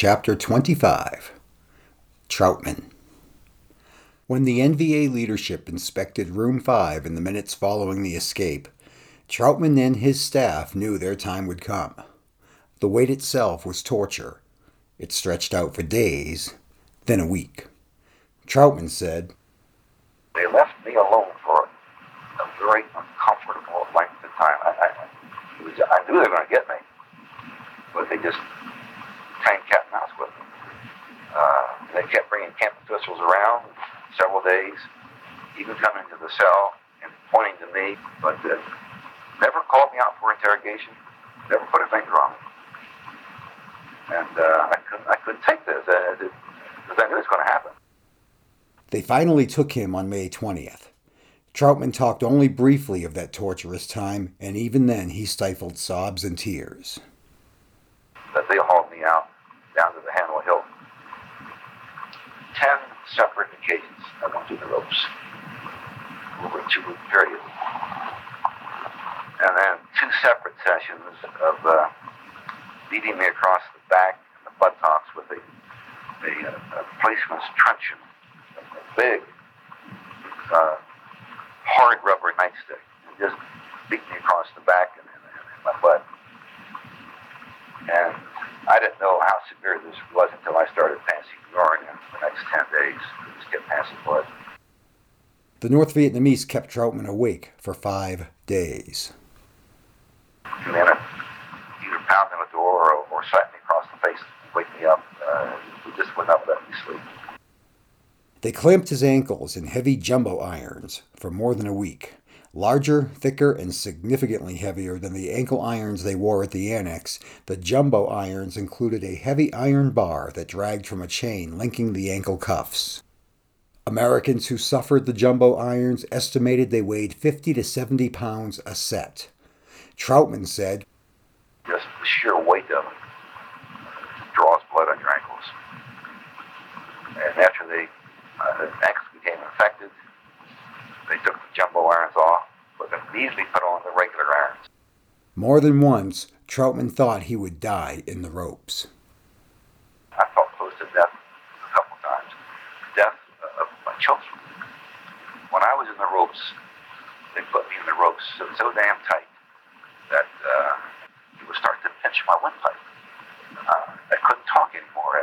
Chapter 25 Trautman When the NVA leadership inspected Room 5 in the minutes following the escape, Trautman and his staff knew their time would come. The wait itself was torture. It stretched out for days, then a week. Trautman said, They left me alone for a very uncomfortable length of time. I, I, was, I knew they were going to get me, but they just playing cat and mouse with me. Uh, they kept bringing camp officials around several days, even coming to the cell and pointing to me, but uh, never called me out for interrogation, never put a finger on me. And uh, I, couldn't, I couldn't take this because uh, I knew it was going to happen. They finally took him on May 20th. Trautman talked only briefly of that torturous time, and even then he stifled sobs and tears. That they hauled me out down to the Handle Hill. Ten separate occasions I went through the ropes over a two-week period. And then two separate sessions of uh, beating me across the back and the buttocks with a, a, a policeman's truncheon, a big, uh, hard rubber nightstick, and just beat me across the back and, and, and my butt. And I didn't know how severe this was until I started. And the next 10 days, I just kept passing blood. The North Vietnamese kept Trautman awake for five days. And then either pound on the door or, or slap me across the face wake me up. Uh, it just would not let me sleep. They clamped his ankles in heavy jumbo irons for more than a week. Larger, thicker, and significantly heavier than the ankle irons they wore at the annex, the jumbo irons included a heavy iron bar that dragged from a chain linking the ankle cuffs. Americans who suffered the jumbo irons estimated they weighed 50 to 70 pounds a set. Trautman said, Just the sheer weight of it draws blood on your ankles. And after uh, the ankles became infected, they took the jumbo irons off, but immediately put on the regular irons. More than once, Trautman thought he would die in the ropes. I felt close to death a couple times. Death of my children. When I was in the ropes, they put me in the ropes so, so damn tight that uh, it was starting to pinch my windpipe. Uh, I couldn't talk anymore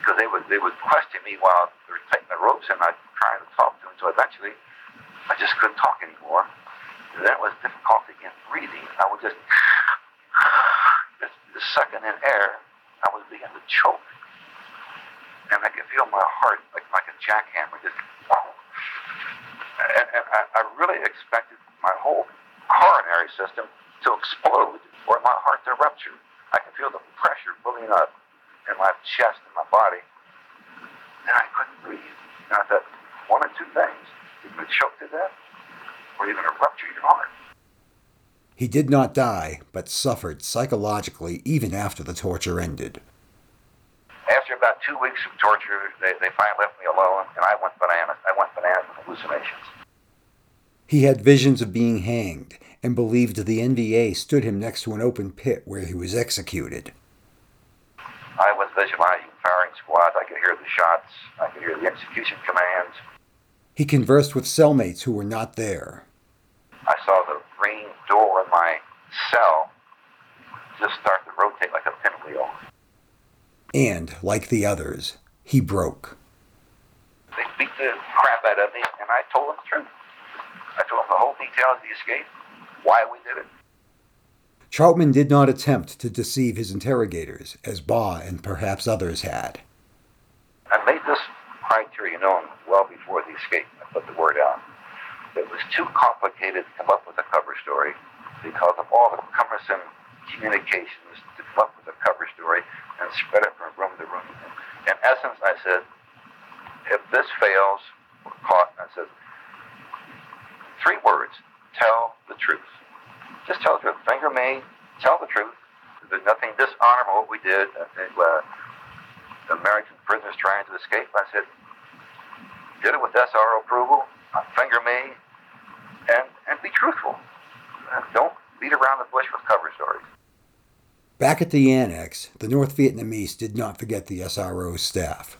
because uh, they would they would question me while they were tightening the ropes, and I'd try to talk to them. So eventually, I just couldn't talk anymore. And then it was difficult again breathing. I would just just, just sucking in air. I was beginning to choke, and I could feel my heart like like a jackhammer just. And, and I, I really expected my whole coronary system to explode or my heart to rupture. I could feel the pressure building up in my chest and my body, and I couldn't breathe. And I thought, one of two things: you're going to choke to death, or you're going to rupture your heart. He did not die, but suffered psychologically even after the torture ended. After about two weeks of torture, they, they finally left me alone, and I went bananas. I went bananas with hallucinations. He had visions of being hanged and believed the NVA stood him next to an open pit where he was executed. I was visualizing firing squads. I could hear the shots. I could hear the execution commands. He conversed with cellmates who were not there. I saw the green door in my cell just start to rotate like a pinwheel. And, like the others, he broke. They beat the crap out of me, and I told them the truth. I told them the whole details of the escape, why we did it. Trautman did not attempt to deceive his interrogators, as Baugh and perhaps others had. I made this criteria known well before the escape. I put the word out. It was too complicated to come up with a cover story because of all the cumbersome communications to come up with a cover story and spread it from room to room. In essence, I said, if this fails, we're caught. I said, three words, tell the truth. Just tell the truth. Finger me, tell the truth. There's nothing dishonorable what we did. I uh, the American prisoners trying to escape. I said, did it with SRO approval, uh, finger me, and, and be truthful. Don't beat around the bush with cover stories. Back at the annex, the North Vietnamese did not forget the SRO staff.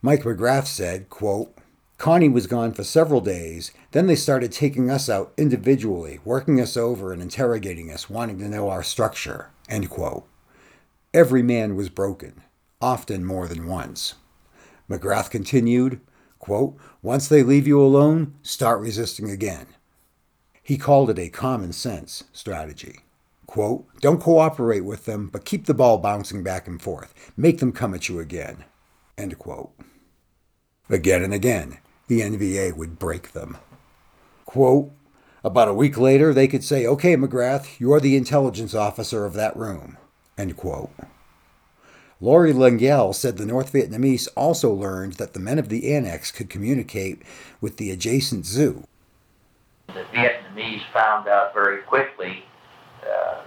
Mike McGrath said, quote, Connie was gone for several days. Then they started taking us out individually, working us over and interrogating us, wanting to know our structure. End quote. Every man was broken, often more than once. McGrath continued, quote, Once they leave you alone, start resisting again. He called it a common sense strategy. Quote, Don't cooperate with them, but keep the ball bouncing back and forth. Make them come at you again. End quote. Again and again, the NVA would break them. Quote, about a week later, they could say, Okay, McGrath, you're the intelligence officer of that room. End quote. Laurie Lengyel said the North Vietnamese also learned that the men of the annex could communicate with the adjacent zoo. The Vietnamese found out very quickly uh,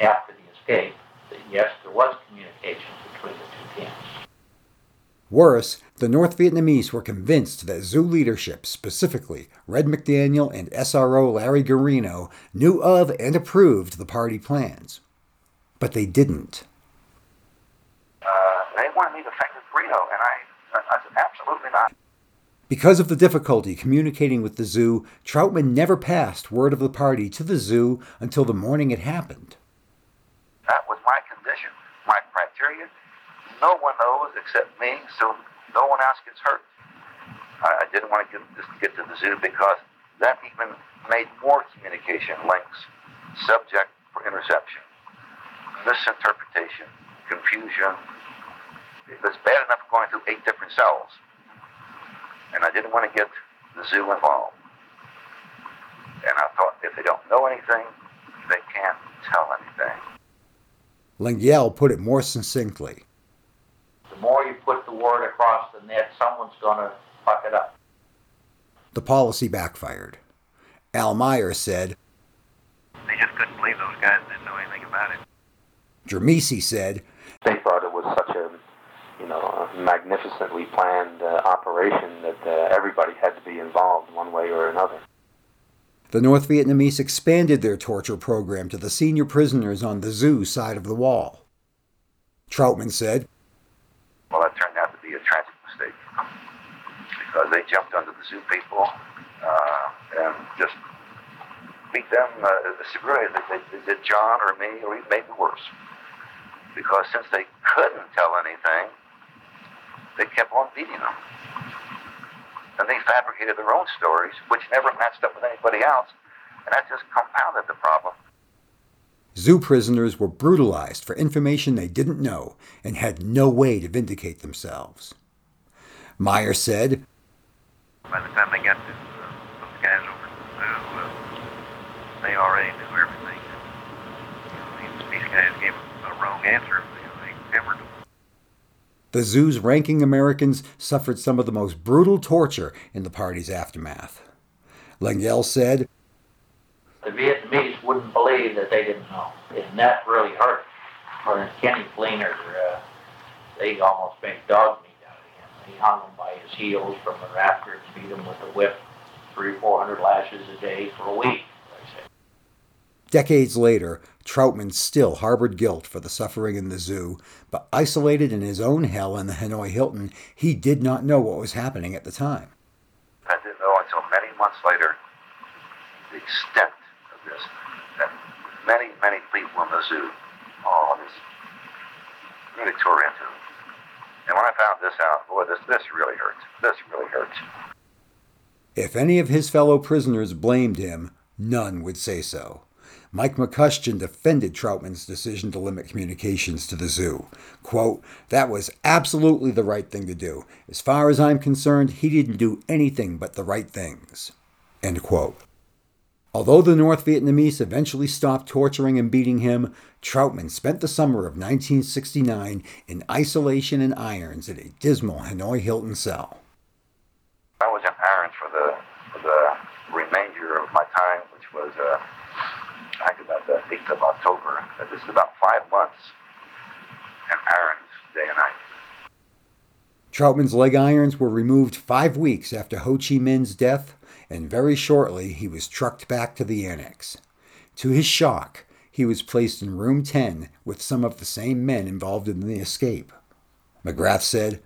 after the escape that yes, there was communication between the two camps. Worse, the North Vietnamese were convinced that zoo leadership, specifically Red McDaniel and SRO Larry Guarino, knew of and approved the party plans. But they didn't. Uh, they wanted me to fight with Guarino, and I, I said, absolutely not. Because of the difficulty communicating with the zoo, Trautman never passed word of the party to the zoo until the morning it happened. That was my condition, my criteria. No one knows except me, so no one else gets hurt. I, didn't want to get, just get to the zoo because that even made more communication links subject for interception, misinterpretation, confusion. It was bad enough going through eight different cells. And I didn't want to get the zoo involved. And I thought if they don't know anything, they can't tell anything. Lengyel put it more succinctly the more you put the word across the net, someone's going to fuck it up. The policy backfired. Al Meyer said, They just couldn't believe those guys didn't know anything about it. Dramesi said, They thought it was such a, you know, a magnificently planned uh, operation that uh, everybody had to be involved one way or another. The North Vietnamese expanded their torture program to the senior prisoners on the zoo side of the wall. Trautman said, well, that turned out to be a tragic mistake because they jumped under the zoo people uh, and just beat them uh, severely. They, they, they did John or me, or even maybe worse. Because since they couldn't tell anything, they kept on beating them. And they fabricated their own stories, which never matched up with anybody else, and that just compounded the problem. Zoo prisoners were brutalized for information they didn't know and had no way to vindicate themselves. Meyer said, By the time they got to uh, those guys over the zoo, uh, they already knew everything. You know, these, these guys gave a wrong answer. They, they never knew. The zoo's ranking Americans suffered some of the most brutal torture in the party's aftermath. Lengyel said, the Vietnamese wouldn't believe that they didn't know. And that really hurt. Or Kenny Fleenor, uh, they almost made dog meat out of him. They hung him by his heels from the rafters, beat him with a whip, three, four hundred lashes a day for a week. Decades later, Trautman still harbored guilt for the suffering in the zoo, but isolated in his own hell in the Hanoi Hilton, he did not know what was happening at the time. I didn't know until many months later the extent of this that many, many people in the zoo, oh, this really tore into. And when I found this out, boy, this, this really hurts. This really hurts. If any of his fellow prisoners blamed him, none would say so. Mike McCuistion defended Trautman's decision to limit communications to the zoo. Quote, that was absolutely the right thing to do. As far as I'm concerned, he didn't do anything but the right things. End quote. Although the North Vietnamese eventually stopped torturing and beating him, Trautman spent the summer of 1969 in isolation and irons in a dismal Hanoi Hilton cell. I was in irons for the, for the remainder of my time, which was, uh, I think about the 8th of October. Uh, this is about five months in irons, day and night. Trautman's leg irons were removed five weeks after Ho Chi Minh's death and very shortly he was trucked back to the annex. To his shock, he was placed in room 10 with some of the same men involved in the escape. McGrath said,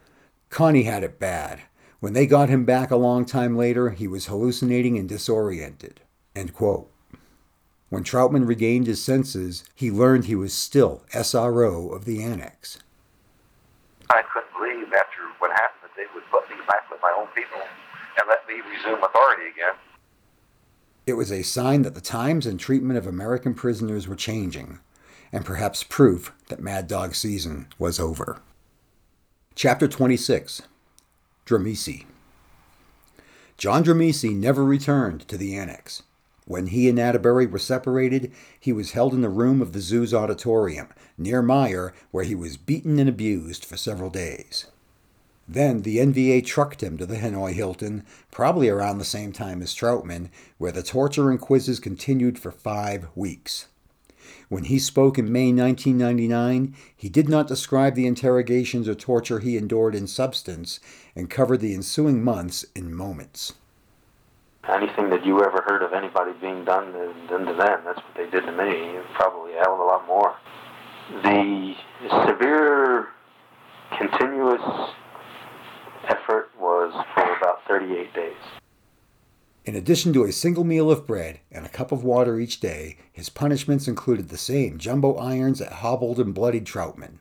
Connie had it bad. When they got him back a long time later, he was hallucinating and disoriented. End quote. When Trautman regained his senses, he learned he was still SRO of the annex. I couldn't believe after what happened that they would put me back with my own people and let me resume authority again. It was a sign that the times and treatment of American prisoners were changing, and perhaps proof that Mad Dog season was over. Chapter 26 Dramesi John Dramesi never returned to the annex. When he and Atterberry were separated, he was held in the room of the zoo's auditorium, near Meyer, where he was beaten and abused for several days. Then the NVA trucked him to the Hanoi Hilton, probably around the same time as Trautman, where the torture and quizzes continued for five weeks. When he spoke in May 1999, he did not describe the interrogations or torture he endured in substance and covered the ensuing months in moments. Anything that you ever heard of anybody being done done to them, that's what they did to me. Probably a hell of a lot more. The severe, continuous effort was for about 38 days. In addition to a single meal of bread and a cup of water each day, his punishments included the same jumbo irons that hobbled and bloodied Trautman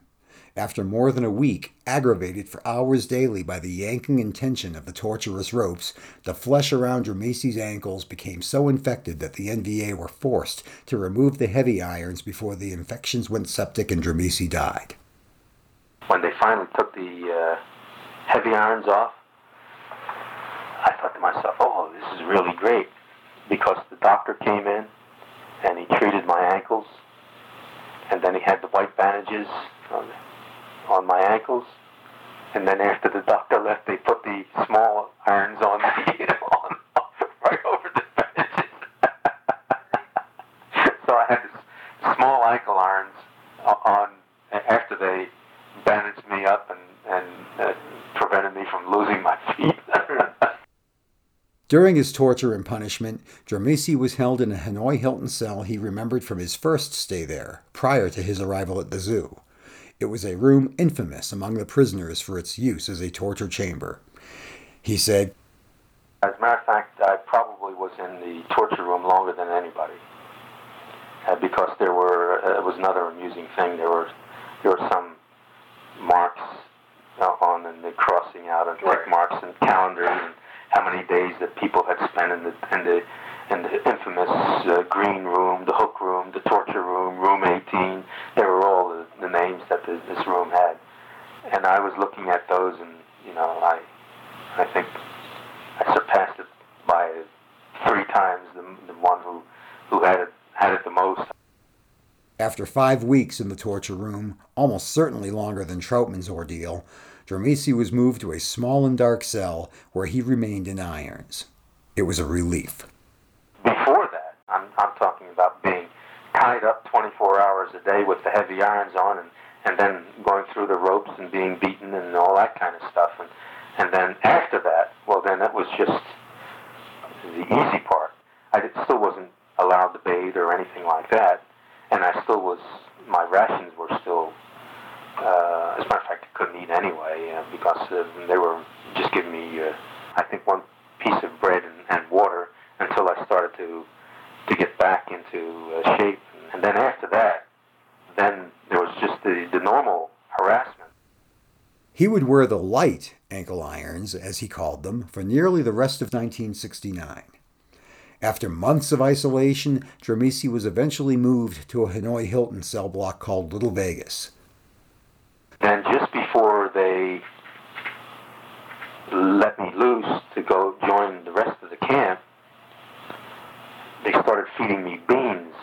after more than a week, aggravated for hours daily by the yanking and tension of the torturous ropes, the flesh around Dramesi's ankles became so infected that the NVA were forced to remove the heavy irons before the infections went septic and Dramesi died. When they finally took the uh, heavy irons off, I thought to myself, oh, this is really great. Because the doctor came in and he treated my ankles, and then he had the white bandages on my ankles. And then after the doctor left, they put the small irons on me, on, right over the bandages. so I had small ankle irons on after they bandaged me up and, and uh, prevented me from losing my feet. During his torture and punishment, Dramesi was held in a Hanoi Hilton cell he remembered from his first stay there, prior to his arrival at the zoo. It was a room infamous among the prisoners for its use as a torture chamber. He said, As a matter of fact, I probably was in the torture room longer than anybody. Uh, because there were, uh, it was another amusing thing. There were, there were some marks uh, on and the crossing out and tick marks and calendars and how many days that people had spent in the in the in the infamous uh, green room, the hook room, the torture room, room 18. They were all the, the names that the, this room had. And I was looking at those, and you know, I I think I surpassed it by three times the, the one who who had it had it the most. After five weeks in the torture room, almost certainly longer than Trautman's ordeal, Dramesi was moved to a small and dark cell where he remained in irons. It was a relief. Before that, I'm, I'm talking about being tied up 24 hours a day with the heavy irons on and, and then going through the ropes and being beaten and all that kind of stuff. And, and then after that, well, then it was just the easy part. I still wasn't allowed to bathe or anything like that. And I still was, my rations were still, uh, as a matter of fact, I couldn't eat anyway uh, because uh, they were just giving me, uh, I think, one piece of bread and, and water until I started to to get back into uh, shape. And then after that, then there was just the, the normal harassment. He would wear the light ankle irons, as he called them, for nearly the rest of 1969. After months of isolation, Dramesi was eventually moved to a Hanoi Hilton cell block called Little Vegas. Then just before they let me loose to go join the rest of the camp, feeding me beans,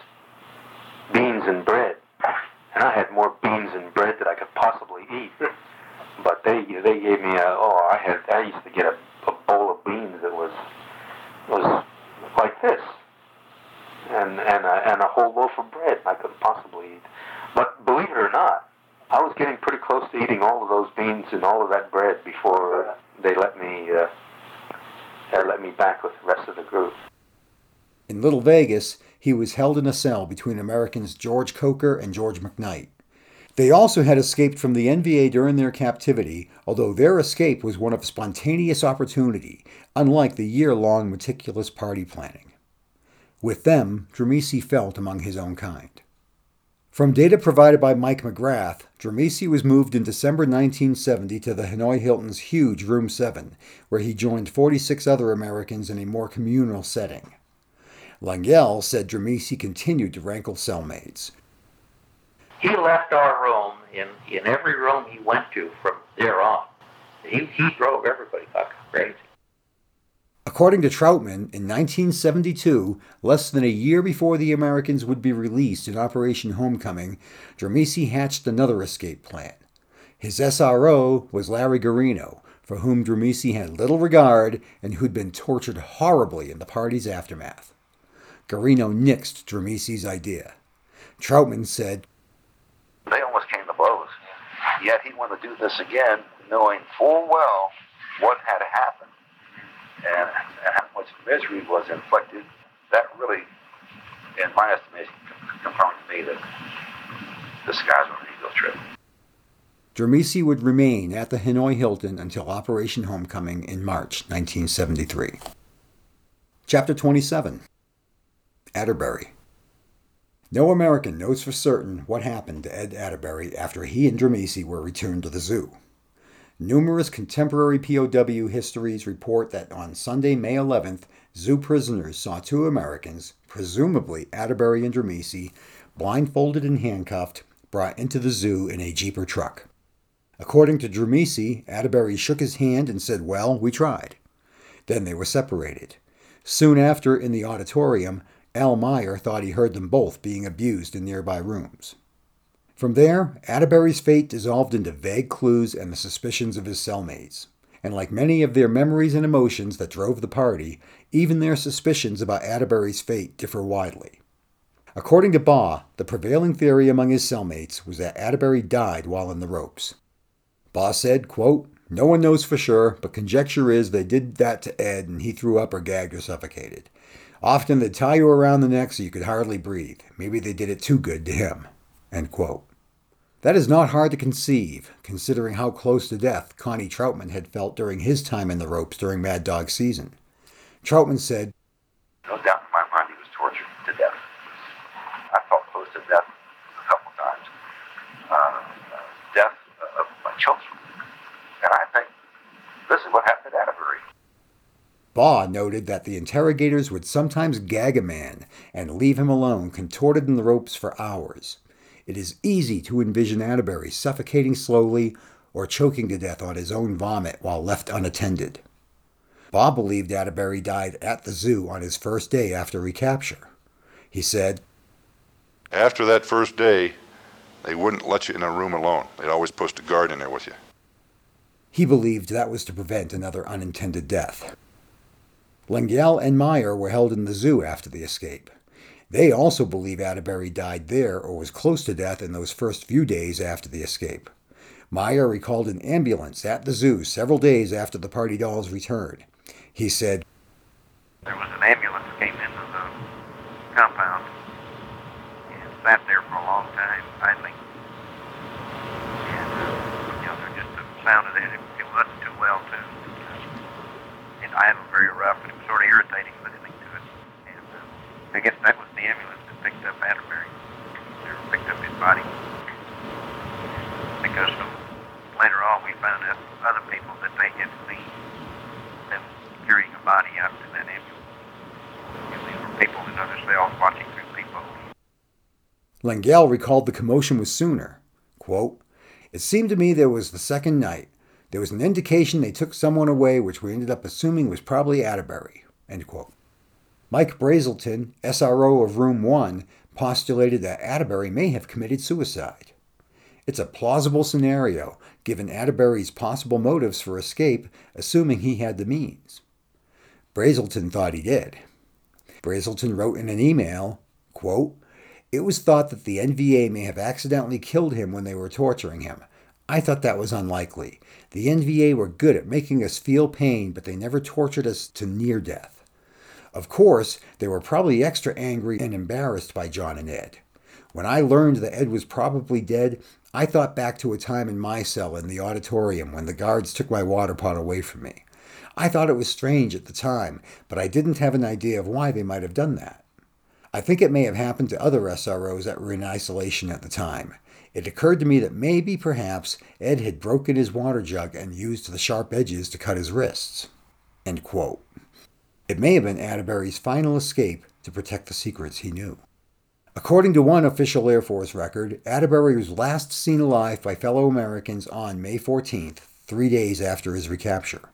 beans and bread, and I had more beans and bread that I could possibly eat. But they they gave me a oh I had I used to get a, a bowl of beans that was was like this, and and a, and a whole loaf of bread I couldn't possibly eat. But believe it or not, I was getting pretty close to eating all of those beans and all of that bread before they let me uh, let me back with the rest of the group. In Little Vegas, he was held in a cell between Americans George Coker and George McKnight. They also had escaped from the NVA during their captivity, although their escape was one of spontaneous opportunity, unlike the year long meticulous party planning. With them, Dramesi felt among his own kind. From data provided by Mike McGrath, Dramesi was moved in December 1970 to the Hanoi Hilton's huge Room 7, where he joined 46 other Americans in a more communal setting. Lengyel said Dramesi continued to rankle cellmates, he left our room in, in every room he went to from there on. He, he drove everybody fucking crazy. According to Trautman, in 1972, less than a year before the Americans would be released in Operation Homecoming, Dramesi hatched another escape plan. His SRO was Larry Guarino, for whom Dramesi had little regard and who'd been tortured horribly in the party's aftermath. Guarino nixed Dramesi's idea. Trautman said, they almost came to blows. Yet he wanted to do this again, knowing full well what had happened and, and how much misery was inflicted. That really, in my estimation, confirmed to me that this guy's on an ego trip. Dramesi would remain at the Hanoi Hilton until Operation Homecoming in March 1973. Chapter 27 Atterberry no American knows for certain what happened to Ed Atterberry after he and Dramesi were returned to the zoo. Numerous contemporary POW histories report that on Sunday, May 11th, zoo prisoners saw two Americans, presumably Atterberry and Dramesi, blindfolded and handcuffed, brought into the zoo in a Jeep or truck. According to Dramesi, Atterberry shook his hand and said, Well, we tried. Then they were separated. Soon after, in the auditorium, Al Meyer thought he heard them both being abused in nearby rooms. From there, Atterberry's fate dissolved into vague clues and the suspicions of his cellmates. And like many of their memories and emotions that drove the party, even their suspicions about Atterberry's fate differ widely. According to Baugh, the prevailing theory among his cellmates was that Atterberry died while in the ropes. Baugh said, quote, No one knows for sure, but conjecture is they did that to Ed and he threw up or gagged or suffocated. Often they'd tie you around the neck so you could hardly breathe. Maybe they did it too good to him. That is not hard to conceive, considering how close to death Connie Trautman had felt during his time in the ropes during Mad Dog season. Trautman said, in my mind he was tortured to death. I felt close to death a couple times. Uh, death of my children. And I think this is what happened to Atterberry. Baugh noted that the interrogators would sometimes gag a man and leave him alone, contorted in the ropes for hours. It is easy to envision Atterberry suffocating slowly or choking to death on his own vomit while left unattended. Baugh believed Atterberry died at the zoo on his first day after recapture. He said, After that first day, they wouldn't let you in a room alone. They'd always post a guard in there with you. He believed that was to prevent another unintended death. Lengyel and Meyer were held in the zoo after the escape. They also believe Atterberry died there or was close to death in those first few days after the escape. Meyer recalled an ambulance at the zoo several days after the party doll's return. He said, There was an ambulance came into the compound and sat there for a long time, idling. And, you know, there just sounded it. It, it wasn't too well tuned. Very rough, and was sort of irritating listening to it. And uh, I guess that was the ambulance that picked up Atterberry. They picked up his body. Because later on we found out other people that they had seen them carrying a body out to that ambulance. And these were people in other cells watching through peepholes. Lengyel recalled the commotion was sooner. Quote, It seemed to me there was the second night. There was an indication they took someone away, which we ended up assuming was probably Atterberry. Mike Brazelton, SRO of Room 1, postulated that Atterberry may have committed suicide. It's a plausible scenario, given Atterberry's possible motives for escape, assuming he had the means. Brazelton thought he did. Brazelton wrote in an email, quote, It was thought that the NVA may have accidentally killed him when they were torturing him. I thought that was unlikely. The NVA were good at making us feel pain, but they never tortured us to near death. Of course, they were probably extra angry and embarrassed by John and Ed. When I learned that Ed was probably dead, I thought back to a time in my cell in the auditorium when the guards took my water pot away from me. I thought it was strange at the time, but I didn't have an idea of why they might have done that. I think it may have happened to other SROs that were in isolation at the time. It occurred to me that maybe, perhaps, Ed had broken his water jug and used the sharp edges to cut his wrists. It may have been Atterberry's final escape to protect the secrets he knew. According to one official Air Force record, Atterberry was last seen alive by fellow Americans on May 14th, three days after his recapture.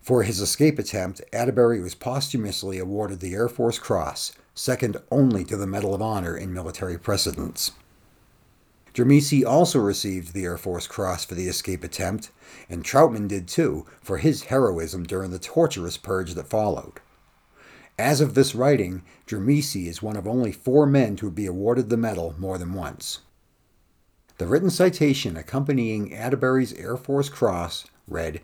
For his escape attempt, Atterberry was posthumously awarded the Air Force Cross, second only to the Medal of Honor in military precedence. Dramesi also received the Air Force Cross for the escape attempt, and Trautman did too for his heroism during the torturous purge that followed. As of this writing, Dramesi is one of only four men to be awarded the medal more than once. The written citation accompanying Atterberry's Air Force Cross read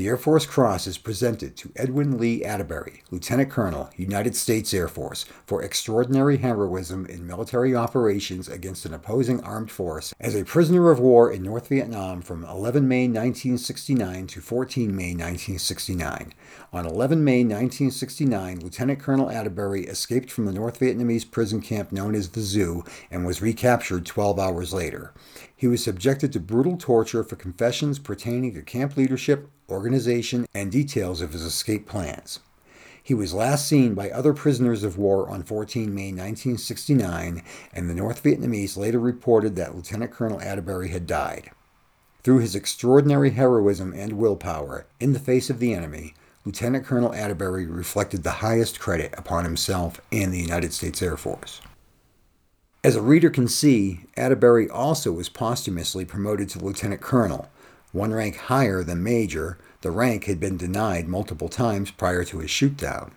the Air Force Cross is presented to Edwin Lee Atterberry, Lieutenant Colonel, United States Air Force, for extraordinary heroism in military operations against an opposing armed force as a prisoner of war in North Vietnam from 11 May 1969 to 14 May 1969. On 11 May 1969, Lieutenant Colonel Atterberry escaped from the North Vietnamese prison camp known as the Zoo and was recaptured 12 hours later. He was subjected to brutal torture for confessions pertaining to camp leadership, organization, and details of his escape plans. He was last seen by other prisoners of war on 14 May 1969, and the North Vietnamese later reported that Lieutenant Colonel Atterberry had died. Through his extraordinary heroism and willpower in the face of the enemy, Lieutenant Colonel Atterberry reflected the highest credit upon himself and the United States Air Force. As a reader can see, Atterberry also was posthumously promoted to lieutenant colonel, one rank higher than major. The rank had been denied multiple times prior to his shootdown.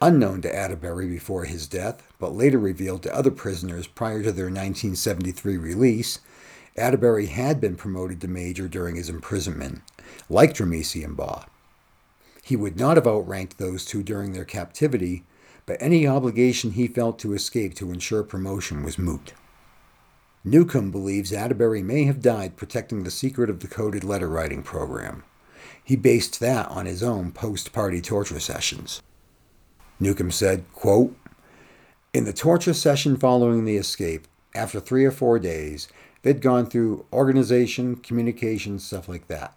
Unknown to Atterberry before his death, but later revealed to other prisoners prior to their 1973 release, Atterberry had been promoted to major during his imprisonment, like Dramesi and Baugh. He would not have outranked those two during their captivity, but any obligation he felt to escape to ensure promotion was moot. Newcomb believes Atterberry may have died protecting the secret of the coded letter writing program. He based that on his own post party torture sessions. Newcomb said, quote, In the torture session following the escape, after three or four days, they'd gone through organization, communication, stuff like that.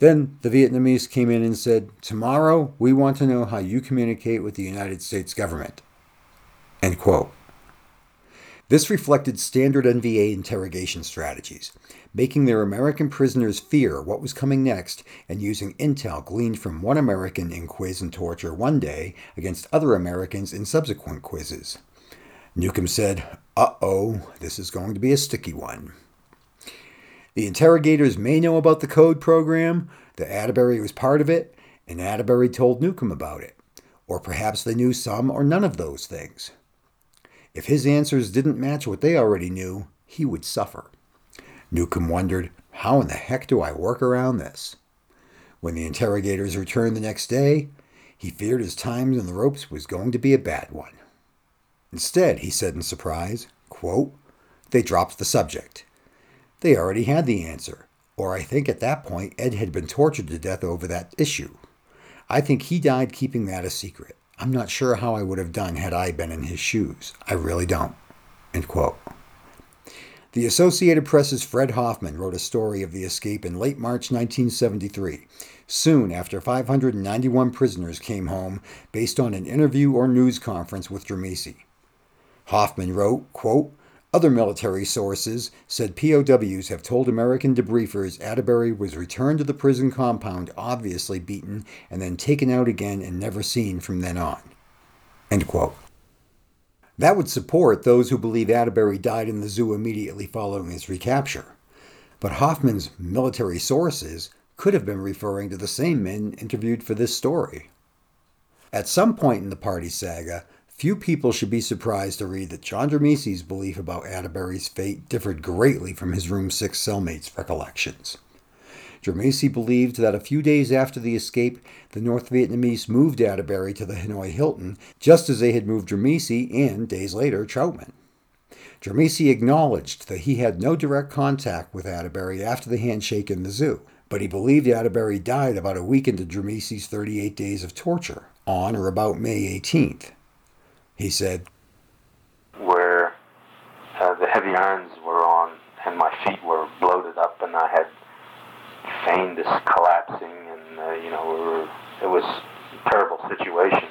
Then the Vietnamese came in and said, Tomorrow we want to know how you communicate with the United States government. End quote. This reflected standard NVA interrogation strategies, making their American prisoners fear what was coming next and using intel gleaned from one American in quiz and torture one day against other Americans in subsequent quizzes. Newcomb said, Uh oh, this is going to be a sticky one. The interrogators may know about the code program, that Atterberry was part of it, and Atterberry told Newcomb about it. Or perhaps they knew some or none of those things. If his answers didn't match what they already knew, he would suffer. Newcomb wondered, how in the heck do I work around this? When the interrogators returned the next day, he feared his time in the ropes was going to be a bad one. Instead, he said in surprise, quote, they dropped the subject. They already had the answer, or I think at that point Ed had been tortured to death over that issue. I think he died keeping that a secret. I'm not sure how I would have done had I been in his shoes. I really don't. End quote. The Associated Press's Fred Hoffman wrote a story of the escape in late March 1973, soon after 591 prisoners came home based on an interview or news conference with Dramesi. Hoffman wrote, quote, other military sources said POWs have told American debriefers Atterberry was returned to the prison compound, obviously beaten, and then taken out again and never seen from then on. That would support those who believe Atterberry died in the zoo immediately following his recapture. But Hoffman's military sources could have been referring to the same men interviewed for this story. At some point in the party saga, Few people should be surprised to read that John Dramesi's belief about Atterberry's fate differed greatly from his room 6 cellmate's recollections. Dramesi believed that a few days after the escape, the North Vietnamese moved Atterberry to the Hanoi Hilton, just as they had moved Dramesi and, days later, Trautman. Dramesi acknowledged that he had no direct contact with Atterberry after the handshake in the zoo, but he believed Atterberry died about a week into Dramesi's 38 days of torture, on or about May 18th. He said, Where uh, the heavy irons were on and my feet were bloated up and I had feigned this collapsing, and uh, you know, we were, it was a terrible situation.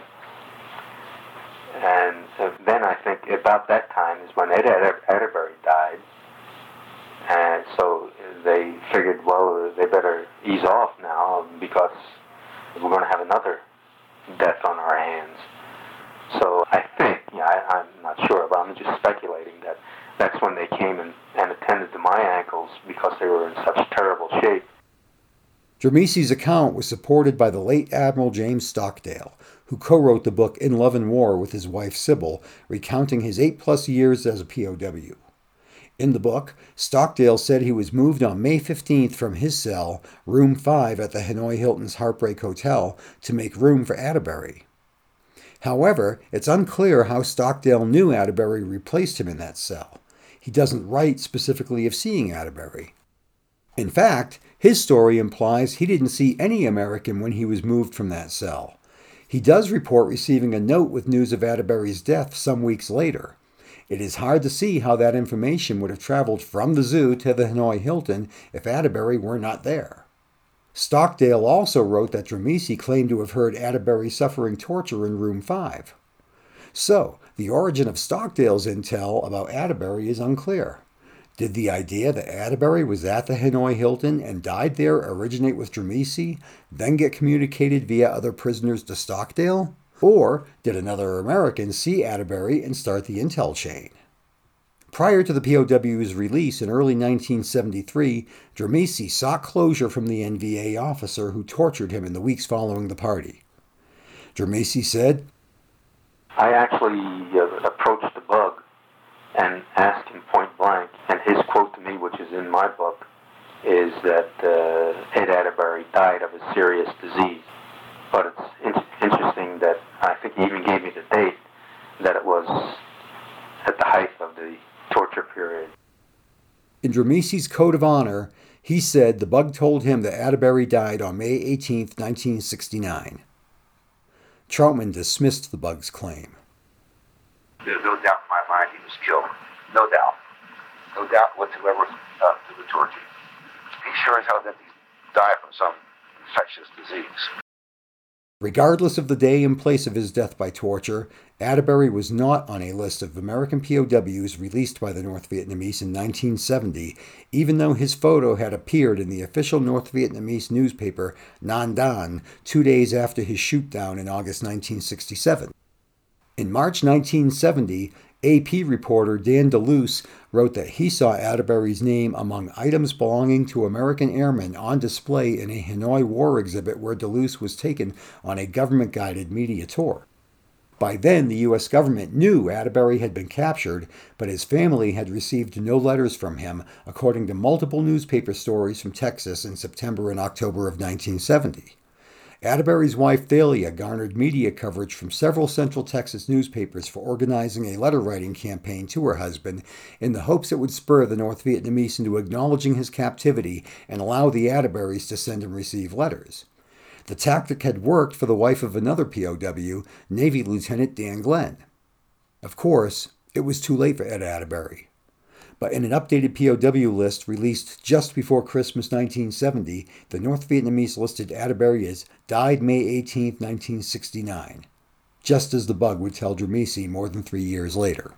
And uh, then I think about that time is when Ed Atterberry died, and so they figured, well, they better ease off now because we're going to have another death on our hands. So I yeah, I, I'm not sure, but I'm just speculating that that's when they came and, and attended to my ankles because they were in such terrible shape. Dramesi's account was supported by the late Admiral James Stockdale, who co wrote the book In Love and War with his wife Sybil, recounting his eight plus years as a POW. In the book, Stockdale said he was moved on May 15th from his cell, room 5 at the Hanoi Hilton's Heartbreak Hotel, to make room for Atterberry. However, it's unclear how Stockdale knew Atterberry replaced him in that cell. He doesn't write specifically of seeing Atterberry. In fact, his story implies he didn't see any American when he was moved from that cell. He does report receiving a note with news of Atterberry's death some weeks later. It is hard to see how that information would have traveled from the zoo to the Hanoi Hilton if Atterberry were not there. Stockdale also wrote that Dramesi claimed to have heard Atterberry suffering torture in room 5. So, the origin of Stockdale's intel about Atterberry is unclear. Did the idea that Atterberry was at the Hanoi Hilton and died there originate with Dramesi, then get communicated via other prisoners to Stockdale? Or did another American see Atterberry and start the intel chain? Prior to the POW's release in early 1973, Dramesi sought closure from the NVA officer who tortured him in the weeks following the party. Dramesi said, I actually uh, approached the bug and asked him point blank, and his quote to me, which is in my book, is that uh, Ed Atterberry died of a serious disease. But it's in- interesting that I think he even gave me the date that it was at the height of the torture period. In Dramesi's code of honor, he said the bug told him that Atterberry died on May 18, 1969. Trautman dismissed the bug's claim. There's no doubt in my mind he was killed. No doubt. No doubt whatsoever uh, to the torture. He sure as hell didn't die from some infectious disease. Regardless of the day and place of his death by torture, Atterberry was not on a list of American POWs released by the North Vietnamese in 1970, even though his photo had appeared in the official North Vietnamese newspaper Nhan Dan two days after his shootdown in August 1967. In March 1970, AP reporter Dan DeLuce wrote that he saw Atterberry's name among items belonging to American airmen on display in a Hanoi war exhibit where DeLuce was taken on a government guided media tour. By then, the U.S. government knew Atterberry had been captured, but his family had received no letters from him, according to multiple newspaper stories from Texas in September and October of 1970. Atterberry's wife Thalia garnered media coverage from several Central Texas newspapers for organizing a letter writing campaign to her husband in the hopes it would spur the North Vietnamese into acknowledging his captivity and allow the Atterberrys to send and receive letters. The tactic had worked for the wife of another POW, Navy Lieutenant Dan Glenn. Of course, it was too late for Ed Atterberry but in an updated POW list released just before Christmas 1970, the North Vietnamese listed Atterberry as died May 18, 1969, just as the bug would tell Dramesi more than three years later.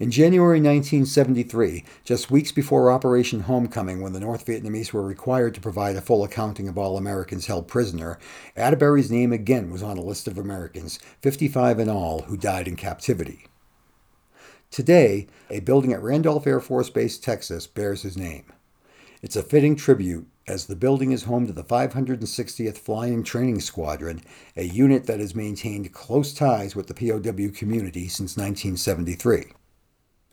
In January 1973, just weeks before Operation Homecoming, when the North Vietnamese were required to provide a full accounting of all Americans held prisoner, Atterberry's name again was on a list of Americans, 55 in all, who died in captivity. Today, a building at Randolph Air Force Base, Texas, bears his name. It's a fitting tribute as the building is home to the 560th Flying Training Squadron, a unit that has maintained close ties with the POW community since 1973.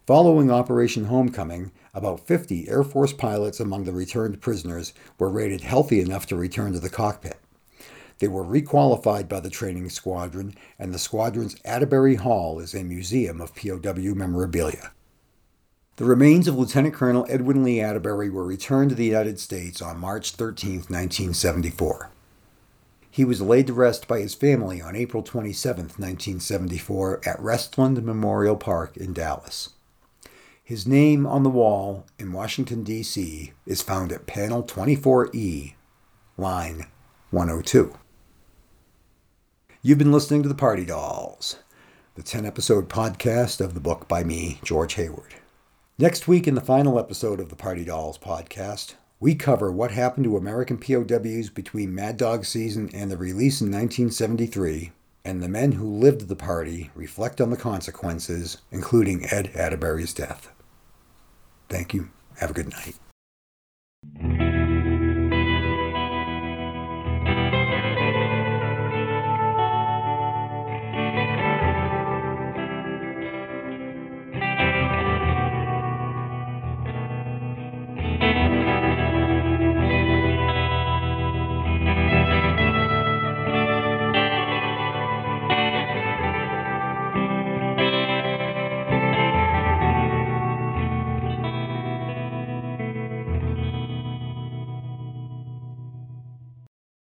Following Operation Homecoming, about 50 Air Force pilots among the returned prisoners were rated healthy enough to return to the cockpit. They were requalified by the training squadron, and the squadron's Atterberry Hall is a museum of POW memorabilia. The remains of Lieutenant Colonel Edwin Lee Atterberry were returned to the United States on March 13, 1974. He was laid to rest by his family on April 27, 1974, at Restland Memorial Park in Dallas. His name on the wall in Washington, D.C. is found at panel 24E, line 102. You've been listening to The Party Dolls, the 10 episode podcast of the book by me, George Hayward. Next week, in the final episode of the Party Dolls podcast, we cover what happened to American POWs between Mad Dog season and the release in 1973, and the men who lived the party reflect on the consequences, including Ed Atterberry's death. Thank you. Have a good night.